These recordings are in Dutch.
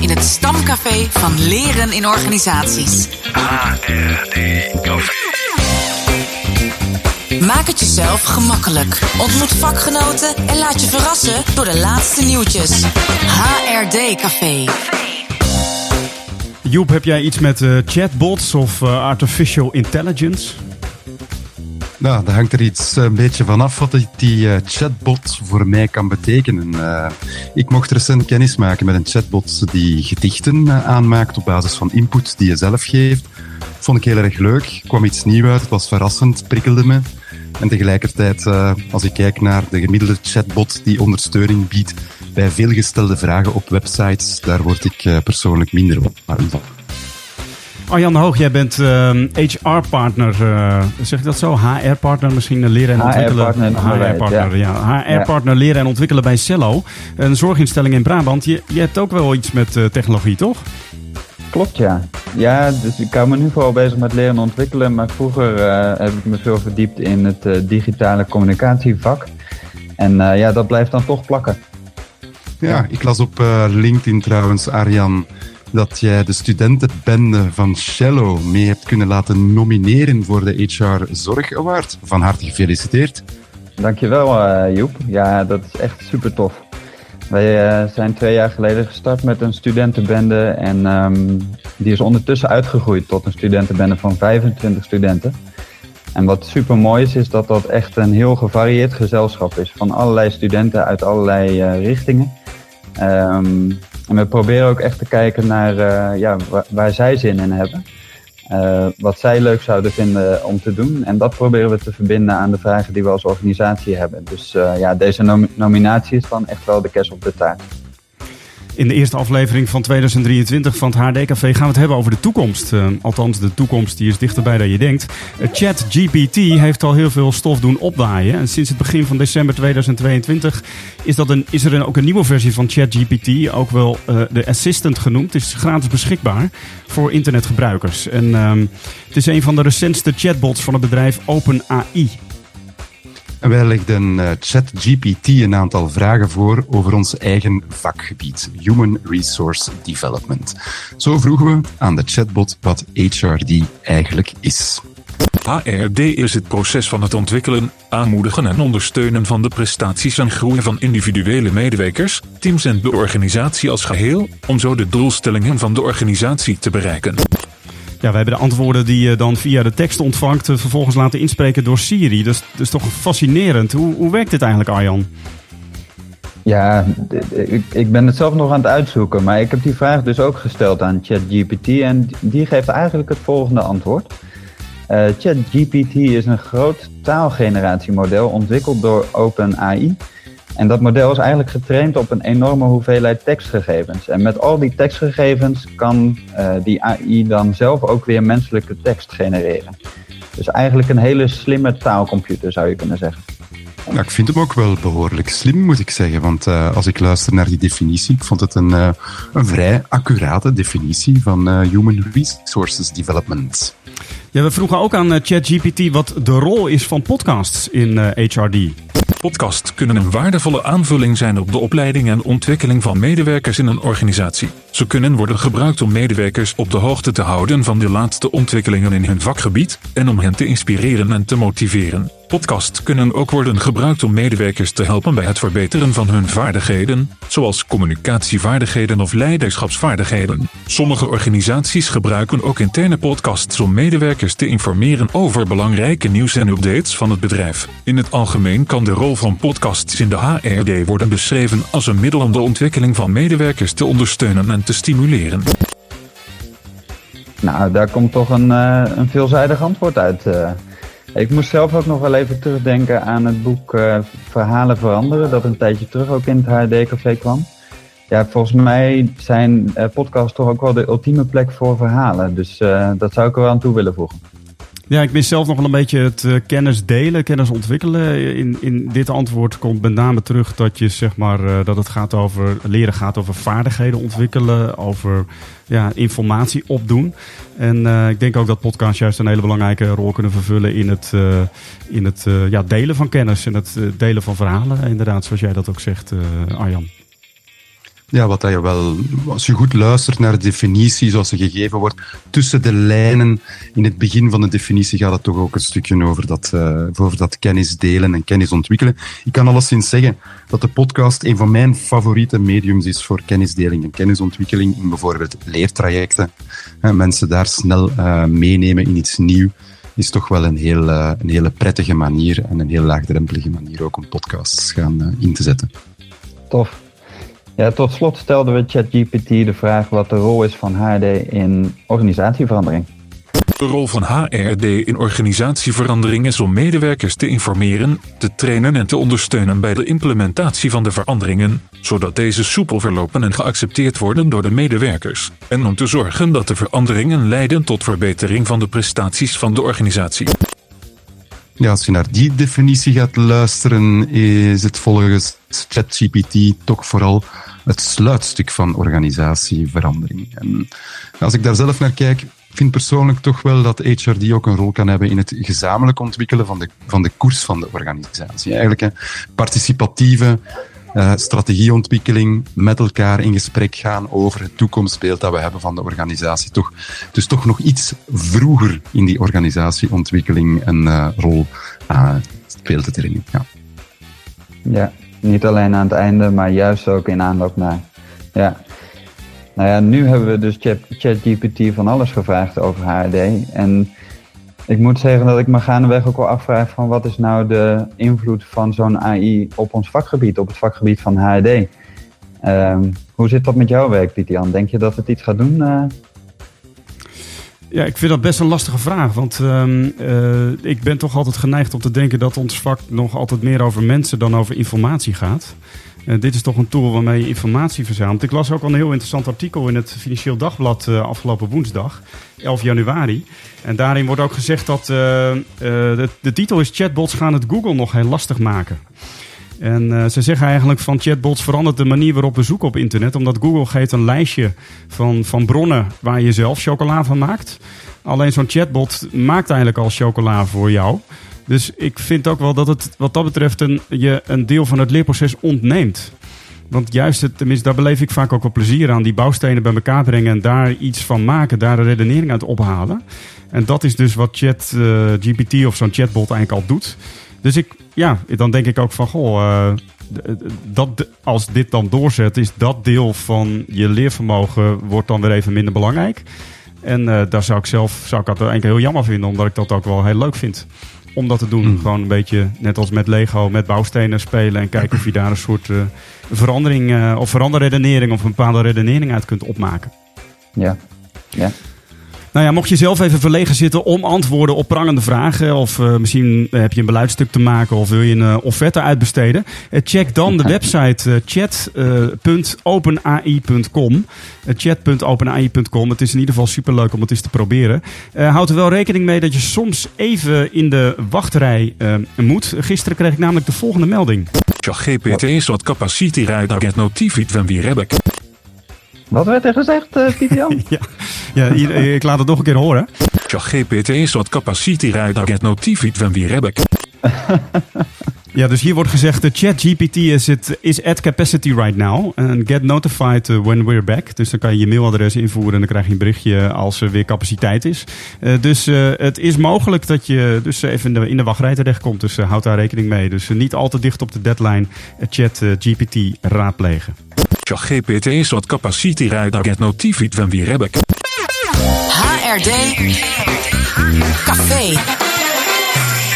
In het stamcafé van Leren in Organisaties. HRD Café. Maak het jezelf gemakkelijk. Ontmoet vakgenoten en laat je verrassen door de laatste nieuwtjes. HRD Café. Joep, heb jij iets met eh, chatbots of eh, artificial intelligence? Nou, daar hangt er iets een beetje vanaf wat die, eh, chatbot voor mij kan betekenen. Eh, ik mocht recent kennis maken met een chatbot die gedichten eh, aanmaakt op basis van input die je zelf geeft. Vond ik heel erg leuk. kwam iets nieuws uit. Het was verrassend, prikkelde me. En tegelijkertijd, eh, als ik kijk naar de gemiddelde chatbot die ondersteuning biedt bij veelgestelde vragen op websites, daar word ik eh, persoonlijk minder warm van. Arjan de Hoog, jij bent HR-partner, zeg ik dat zo? HR-partner misschien eh, leren en ontwikkelen. HR-partner ja. HR-partner leren en ontwikkelen bij Cello, een zorginstelling in Brabant. Je, je hebt ook wel iets met eh, technologie, toch? Klopt, ja. Ja, dus ik hou me nu vooral bezig met leren en ontwikkelen. Maar vroeger eh, heb ik me veel verdiept in het eh, digitale communicatievak. En eh, ja, dat blijft dan toch plakken. Ja, ik las op eh, LinkedIn trouwens, Arjan, dat jij de studentenbende van Cello mee hebt kunnen laten nomineren voor de HR Zorg Award. Van harte gefeliciteerd. Dankjewel, eh Joep. Ja, dat is echt super tof. Wij eh, zijn twee jaar geleden gestart met een studentenbende. En ehm, die is ondertussen uitgegroeid tot een studentenbende van 25 studenten. En wat super mooi is, is dat dat echt een heel gevarieerd gezelschap is. Van allerlei studenten uit allerlei eh, richtingen. Ehm, en we proberen ook echt te kijken naar eh, ja, waar, zij zin in hebben. Eh, wat zij leuk zouden vinden om te doen. En dat proberen we te verbinden aan de vragen die we als organisatie hebben. Dus eh, ja, deze nom- nominatie is dan echt wel de kerst op de taart. In de eerste aflevering van 2023 van het HD-café gaan we het hebben over de toekomst. Eh, althans, de toekomst die is dichterbij dan je denkt. Uh, ChatGPT heeft al heel veel stof doen opwaaien. En sinds het begin van december 2022 is, dat een, is er een, ook een nieuwe versie van ChatGPT, ook wel eh, de Assistant genoemd. Het is gratis beschikbaar voor internetgebruikers. En ehm, het is een van de recentste chatbots van het bedrijf OpenAI. En wij legden eh, ChatGPT een aantal vragen voor over ons eigen vakgebied, Human Resource Development. Zo vroegen we aan de chatbot wat HRD eigenlijk is. HRD is het proces van het ontwikkelen, aanmoedigen en ondersteunen van de prestaties en groei van individuele medewerkers, teams en de organisatie als geheel, om zo de doelstellingen van de organisatie te bereiken. Ja, wij hebben de antwoorden die je dan via de tekst ontvangt eh, vervolgens laten inspreken door Siri. Dus is toch fascinerend. Hoe, hoe werkt dit eigenlijk, Arjan? Ja, ik, ik ben het zelf nog aan het uitzoeken, maar ik heb die vraag dus ook gesteld aan ChatGPT en die geeft eigenlijk het volgende antwoord. Eh, ChatGPT is een groot taalgeneratiemodel ontwikkeld door OpenAI. En dat model is eigenlijk getraind op een enorme hoeveelheid tekstgegevens. En met al die tekstgegevens kan eh, die AI dan zelf ook weer menselijke tekst genereren. Dus eigenlijk een hele slimme taalcomputer zou je kunnen zeggen. Nou, ik vind hem ook wel behoorlijk slim, moet ik zeggen. Want uh, als ik luister naar die definitie, ik vond het een, uh, een vrij accurate definitie van Human Resources Development. Ja, we vroegen ook aan ChatGPT wat de rol is van podcasts in HRD. Podcasts kunnen een waardevolle aanvulling zijn op de opleiding en ontwikkeling van medewerkers in een organisatie. Ze kunnen worden gebruikt om medewerkers op de hoogte te houden van de laatste ontwikkelingen in hun vakgebied en om hen te inspireren en te motiveren. Podcasts kunnen ook worden gebruikt om medewerkers te helpen bij het verbeteren van hun vaardigheden, zoals communicatievaardigheden of leiderschapsvaardigheden. Sommige organisaties gebruiken ook interne podcasts om medewerkers te informeren over belangrijke nieuws en updates van het bedrijf. In het algemeen kan de rol van podcasts in de HRD worden beschreven als een middel om de ontwikkeling van medewerkers te ondersteunen en te stimuleren. Nou, daar komt toch een, uh, een veelzijdig antwoord uit. Uh. Ik moest zelf ook nog wel even terugdenken aan het boek uh, Verhalen veranderen, dat een tijdje terug ook in het HRD-café kwam. Ja, volgens mij zijn uh, podcasts toch ook wel de ultieme plek voor verhalen. Dus uh, dat zou ik er wel aan toe willen voegen. Ja, ik mis zelf nog wel een beetje het uh, kennis delen, kennis ontwikkelen. In, in dit antwoord komt met name terug dat je zeg maar uh, dat het gaat over leren gaat over vaardigheden ontwikkelen, over ja, informatie opdoen. En uh, ik denk ook dat podcasts juist een hele belangrijke rol kunnen vervullen in het, in het ja, delen van kennis en het delen van verhalen. Inderdaad, zoals jij dat ook zegt, Arjan. Ja, wat dat je wel, als je goed luistert naar de definitie zoals ze gegeven wordt, tussen de lijnen in het begin van de definitie gaat het toch ook een stukje over dat, uh, over dat kennis delen en kennis ontwikkelen. Ik kan alleszins zeggen dat de podcast een van mijn favoriete mediums is voor kennisdeling en kennisontwikkeling in bijvoorbeeld leertrajecten. Uh, mensen daar snel uh, meenemen in iets nieuws is toch wel een, heel, een hele prettige manier en een heel laagdrempelige manier ook om podcasts gaan in te zetten. Tof. Ja, tot slot stelden we ChatGPT de vraag wat de rol is van HRD in organisatieverandering. De rol van HRD in organisatieverandering is om medewerkers te informeren, te trainen en te ondersteunen bij de implementatie van de veranderingen, zodat deze soepel verlopen en geaccepteerd worden door de medewerkers, en om te zorgen dat de veranderingen leiden tot verbetering van de prestaties van de organisatie. Ja, als je naar die definitie gaat luisteren, is het volgens ChatGPT toch vooral het sluitstuk van organisatieverandering. En als ik daar zelf naar kijk, vind persoonlijk toch wel dat HRD ook een rol kan hebben in het gezamenlijk ontwikkelen van de, van de koers van de organisatie. Eigenlijk een participatieve uh, strategieontwikkeling, met elkaar in gesprek gaan over het toekomstbeeld dat we hebben van de organisatie. Toch, dus toch nog iets vroeger in die organisatieontwikkeling een uh, rol uh, speelt erin. Ja. ja, niet alleen aan het einde, maar juist ook in aanloop naar. Ja. Nou ja, nu hebben we dus ChatGPT van alles gevraagd over HRD. En ik moet zeggen dat ik me gaandeweg ook wel afvraag van wat is nou de invloed van zo'n AI op ons vakgebied, op het vakgebied van HRD. Um, ehm, hoe zit dat met jouw werk, Pieter Denk je dat het iets gaat doen? Uh? Ja, ik vind dat best een lastige vraag. Want um, uh, ik ben toch altijd geneigd om te denken dat ons vak nog altijd meer over mensen dan over informatie gaat. Uh, dit is toch een tool waarmee je informatie verzamelt. Ik las ook al een heel interessant artikel in het Financieel Dagblad uh, afgelopen woensdag, 11 januari. En daarin wordt ook gezegd dat de, de titel is Chatbots gaan het Google nog heel lastig maken. En ze zeggen eigenlijk van chatbots verandert de manier waarop we zoeken op internet. Omdat Google geeft een lijstje van, van bronnen waar je zelf chocola van maakt. Alleen zo'n chatbot maakt eigenlijk al chocola voor jou. Dus ik vind ook wel dat het wat dat betreft je een deel van het leerproces ontneemt. Want juist, het, tenminste, daar beleef ik vaak ook wel plezier aan. Die bouwstenen bij elkaar brengen en daar iets van maken. Daar een redenering uit ophalen. En dat is dus wat Chat uh, GPT of zo'n chatbot eigenlijk al doet. Dus ik, ja, dan denk ik ook van, goh, uh, dat, als dit dan doorzet, is dat deel van je leervermogen wordt dan weer even minder belangrijk. En uh, daar zou ik zelf zou ik dat eigenlijk heel jammer vinden, omdat ik dat ook wel heel leuk vind. Om dat te doen. Mm. Gewoon een beetje net als met Lego, met bouwstenen spelen en kijken of je daar een soort uh, verandering uh, of veranderredenering of een bepaalde redenering uit kunt opmaken. Ja, ja. Nou ja, mocht je zelf even verlegen zitten om antwoorden op prangende vragen, of uh, misschien heb je een beluidstuk te maken of wil je een uh, offerte uitbesteden, uh, check dan de website chat.openai.com. chat.openai.com. Het is in ieder geval superleuk om het eens te proberen. houd er wel rekening mee dat je soms even in de wachtrij moet. Gisteren kreeg ik namelijk de volgende melding. GPT is wat capaciteit get notified when we hebben. Wat werd er gezegd, uh, Pieter Jan? ja, ja ik laat het nog een keer horen. GPT is wat capaciteit get notified when we hebben. Ja, dus hier wordt gezegd: de ChatGPT is, it, is at capacity right now. And get notified when we're back. Dus dan kan je je mailadres invoeren en dan krijg je een berichtje als er weer capaciteit is. Uh, dus uh, het is mogelijk dat je dus even in de, in de wachtrij terechtkomt. Dus houd daar rekening mee. Dus niet al te dicht op de deadline ChatGPT raadplegen. ChatGPT is wat capaciteit get notified when we're back. HRD Café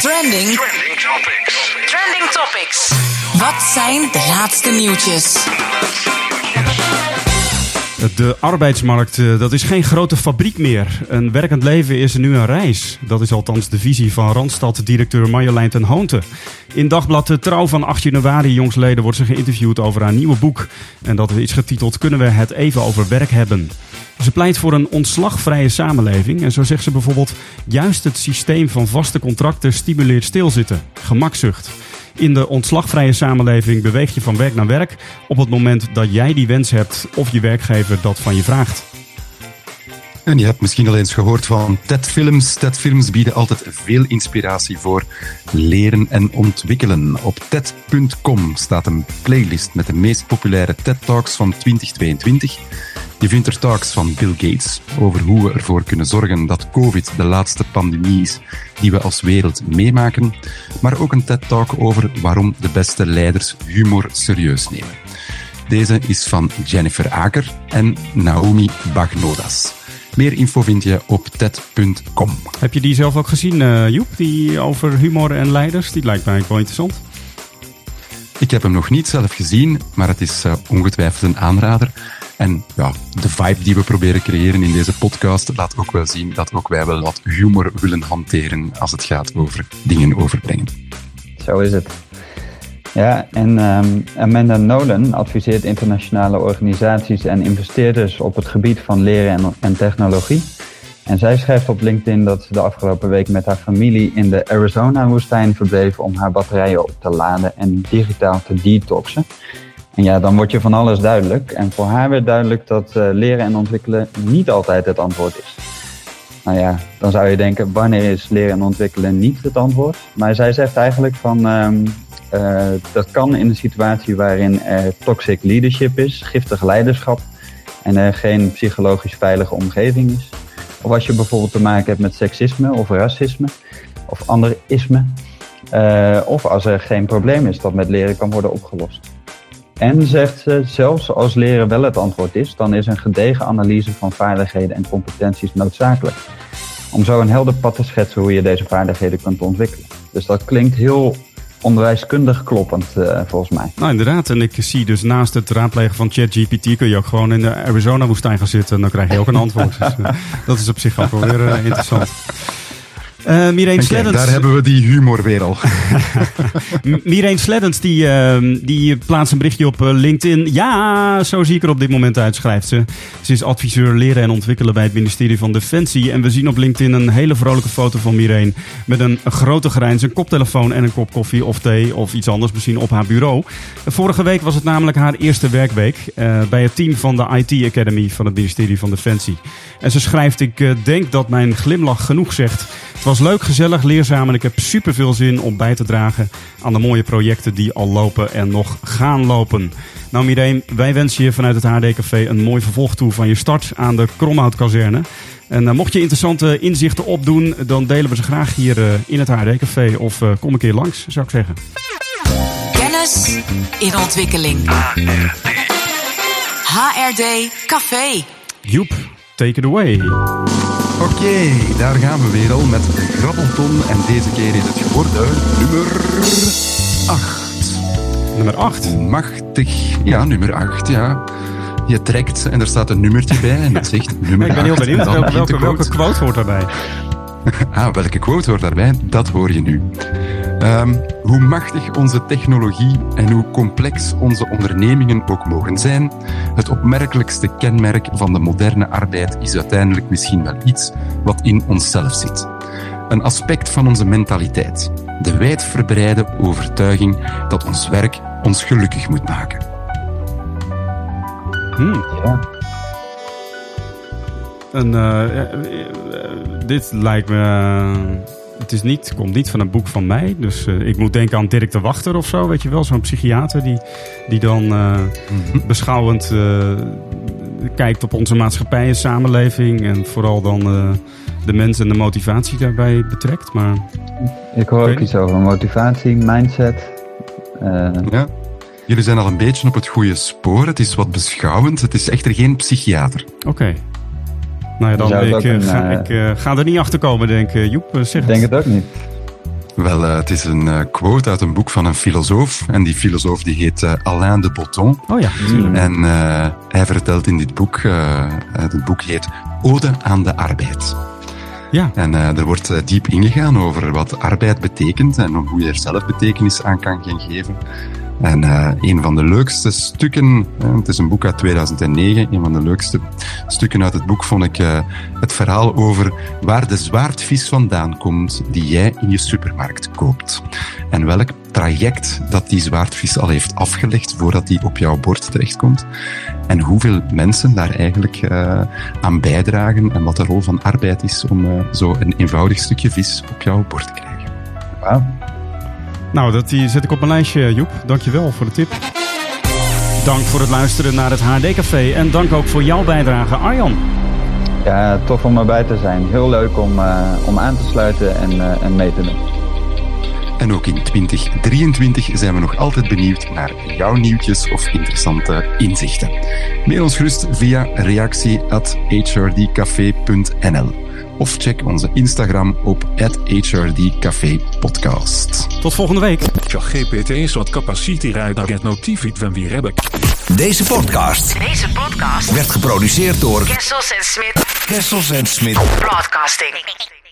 Trending Trending Topics. Wat zijn de laatste nieuwtjes? De arbeidsmarkt, eh, dat is geen grote fabriek meer. Een werkend leven is nu een reis. Dat is althans de visie van Randstad-directeur Marjolein ten Hoonte. In dagblad de Trouw van 8 januari jongsleden wordt ze geïnterviewd over haar nieuwe boek. En dat is getiteld Kunnen we het even over werk hebben? Ze pleit voor een ontslagvrije samenleving. En zo zegt ze bijvoorbeeld: juist het systeem van vaste contracten stimuleert stilzitten, gemakzucht. In de ontslagvrije samenleving beweeg je van werk naar werk op het moment dat jij die wens hebt of je werkgever dat van je vraagt. En je hebt misschien al eens gehoord van TED-films. TED-films bieden altijd veel inspiratie voor leren en ontwikkelen. Op TED.com staat een playlist met de meest populaire TED-talks van 2022. Je vindt er talks van Bill Gates over hoe we ervoor kunnen zorgen dat COVID de laatste pandemie is die we als wereld meemaken, maar ook een TED-talk over waarom de beste leiders humor serieus nemen. Deze is van Jennifer Aker en Naomi Bagnodas. Meer info vind je op TED.com. Heb je die zelf ook gezien, uh, Joep? Die over humor en leiders? Die lijkt mij wel interessant. Ik heb hem nog niet zelf gezien, maar het is uh, ongetwijfeld een aanrader. En ja, de vibe die we proberen creëren in deze podcast laat ook wel zien dat ook wij wel wat humor willen hanteren als het gaat over dingen overbrengen. Zo is het. Ja, en um, Amanda Nolan adviseert internationale organisaties en investeerders op het gebied van leren en, en technologie. En zij schrijft op LinkedIn dat ze de afgelopen week met haar familie in de Arizona-woestijn verbleef om haar batterijen op te laden en digitaal te detoxen. En ja, dan wordt je van alles duidelijk. En voor haar werd duidelijk dat uh, leren en ontwikkelen niet altijd het antwoord is. Nou ja, dan zou je denken, wanneer is leren en ontwikkelen niet het antwoord? Maar zij zegt eigenlijk van, um, uh, dat kan in een situatie waarin er toxic leadership is, giftig leiderschap en er geen psychologisch veilige omgeving is. Of als je bijvoorbeeld te maken hebt met seksisme of racisme of andere isme. Uh, of als er geen probleem is dat met leren kan worden opgelost. En zegt ze, zelfs als leren wel het antwoord is, dan is een gedegen analyse van vaardigheden en competenties noodzakelijk. Om zo een helder pad te schetsen hoe je deze vaardigheden kunt ontwikkelen. Dus dat klinkt heel onderwijskundig kloppend, uh, volgens mij. Nou, inderdaad. En ik zie dus naast het raadplegen van ChatGPT kun je ook gewoon in de Arizona-woestijn gaan zitten. En dan krijg je ook een antwoord. dus, uh, dat is op zich ook wel weer uh, interessant. Uh, Mireen Sleddens. Daar hebben we die humor weer al. Mireen Sleddens die, uh, die plaatst een berichtje op LinkedIn. Ja, zo zie ik er op dit moment uit, schrijft ze. Ze is adviseur leren en ontwikkelen bij het ministerie van Defensie. En we zien op LinkedIn een hele vrolijke foto van Mireen. Met een grote grijns, een koptelefoon en een kop koffie of thee of iets anders misschien op haar bureau. Vorige week was het namelijk haar eerste werkweek uh, bij het team van de IT Academy van het ministerie van Defensie. En ze schrijft, ik denk dat mijn glimlach genoeg zegt. Het was leuk, gezellig, leerzaam en ik heb super veel zin om bij te dragen aan de mooie projecten die al lopen en nog gaan lopen. Nou Mireen, wij wensen je vanuit het HD Café een mooi vervolg toe van je start aan de Kromhoutkazerne. En uh, mocht je interessante inzichten opdoen, dan delen we ze graag hier uh, in het HD Café of uh, kom een keer langs, zou ik zeggen. Kennis in ontwikkeling. HRD Café. Joep, take it away. Oké, okay, daar gaan we weer al met Grabbelton. En deze keer is het geworden nummer 8. Nummer 8? Machtig. Ja, nummer 8, ja. Je trekt en er staat een nummertje bij en het zegt nummer 8. Ik ben heel benieuwd, welke, welke, welke quote hoort daarbij? ah, welke quote hoort daarbij? Dat hoor je nu. Um, hoe machtig onze technologie en hoe complex onze ondernemingen ook mogen zijn, het opmerkelijkste kenmerk van de moderne arbeid is uiteindelijk misschien wel iets wat in onszelf zit. Een aspect van onze mentaliteit. De wijdverbreide overtuiging dat ons werk ons gelukkig moet maken. Hmm, ja. En uh, uh, dit lijkt me. Het is niet, komt niet van een boek van mij. Dus uh, ik moet denken aan Dirk de Wachter of zo. Weet je wel, zo'n psychiater die, die dan uh, mm-hmm. beschouwend uh, kijkt op onze maatschappij en samenleving. En vooral dan de mensen en de motivatie daarbij betrekt. Maar, ik hoor ook iets over motivatie, mindset. ja. Jullie zijn al een beetje op het goede spoor. Het is wat beschouwend. Het is echter geen psychiater. Oké. Okay. Nou ja, dan ik, een, ga, uh, ik uh, ga er niet achter komen, denk ik. Joep, zeg Ik denk het ook niet. Wel, uh, het is een uh, quote uit een boek van een filosoof. En die filosoof die heet uh, Alain de Botton. Oh ja, natuurlijk. En hij vertelt in dit boek, het boek heet Ode aan de arbeid. Ja. En er wordt diep ingegaan over wat arbeid betekent en hoe je er zelf betekenis aan kan gaan geven. En uh, een van de leukste stukken, het is een boek uit 2009, een van de leukste stukken uit het boek vond ik uh, het verhaal over waar de zwaardvis vandaan komt die jij in je supermarkt koopt. En welk traject dat die zwaardvis al heeft afgelegd voordat die op jouw bord terechtkomt. En hoeveel mensen daar eigenlijk uh, aan bijdragen en wat de rol van arbeid is om uh, zo een eenvoudig stukje vis op jouw bord te krijgen. Nou, dat die zet ik op mijn lijstje, Joep. Dankjewel voor de tip. Dank voor het luisteren naar het HD Café en dank ook voor jouw bijdrage, Arjan. Ja, tof om erbij te zijn. Heel leuk om, uh, om aan te sluiten en, uh, en mee te doen. En ook in 2023 zijn we nog altijd benieuwd naar jouw nieuwtjes of interessante inzichten. Mail ons gerust via reactie@hrdcafé.nl of check onze Instagram op @hrdcafépodcast. Tot volgende week. ChatGPT is wat capaciteit uit het notifiet van wie heb. Deze podcast Deze podcast werd geproduceerd door Kessels en Smit Kessels en Smit. Broadcasting.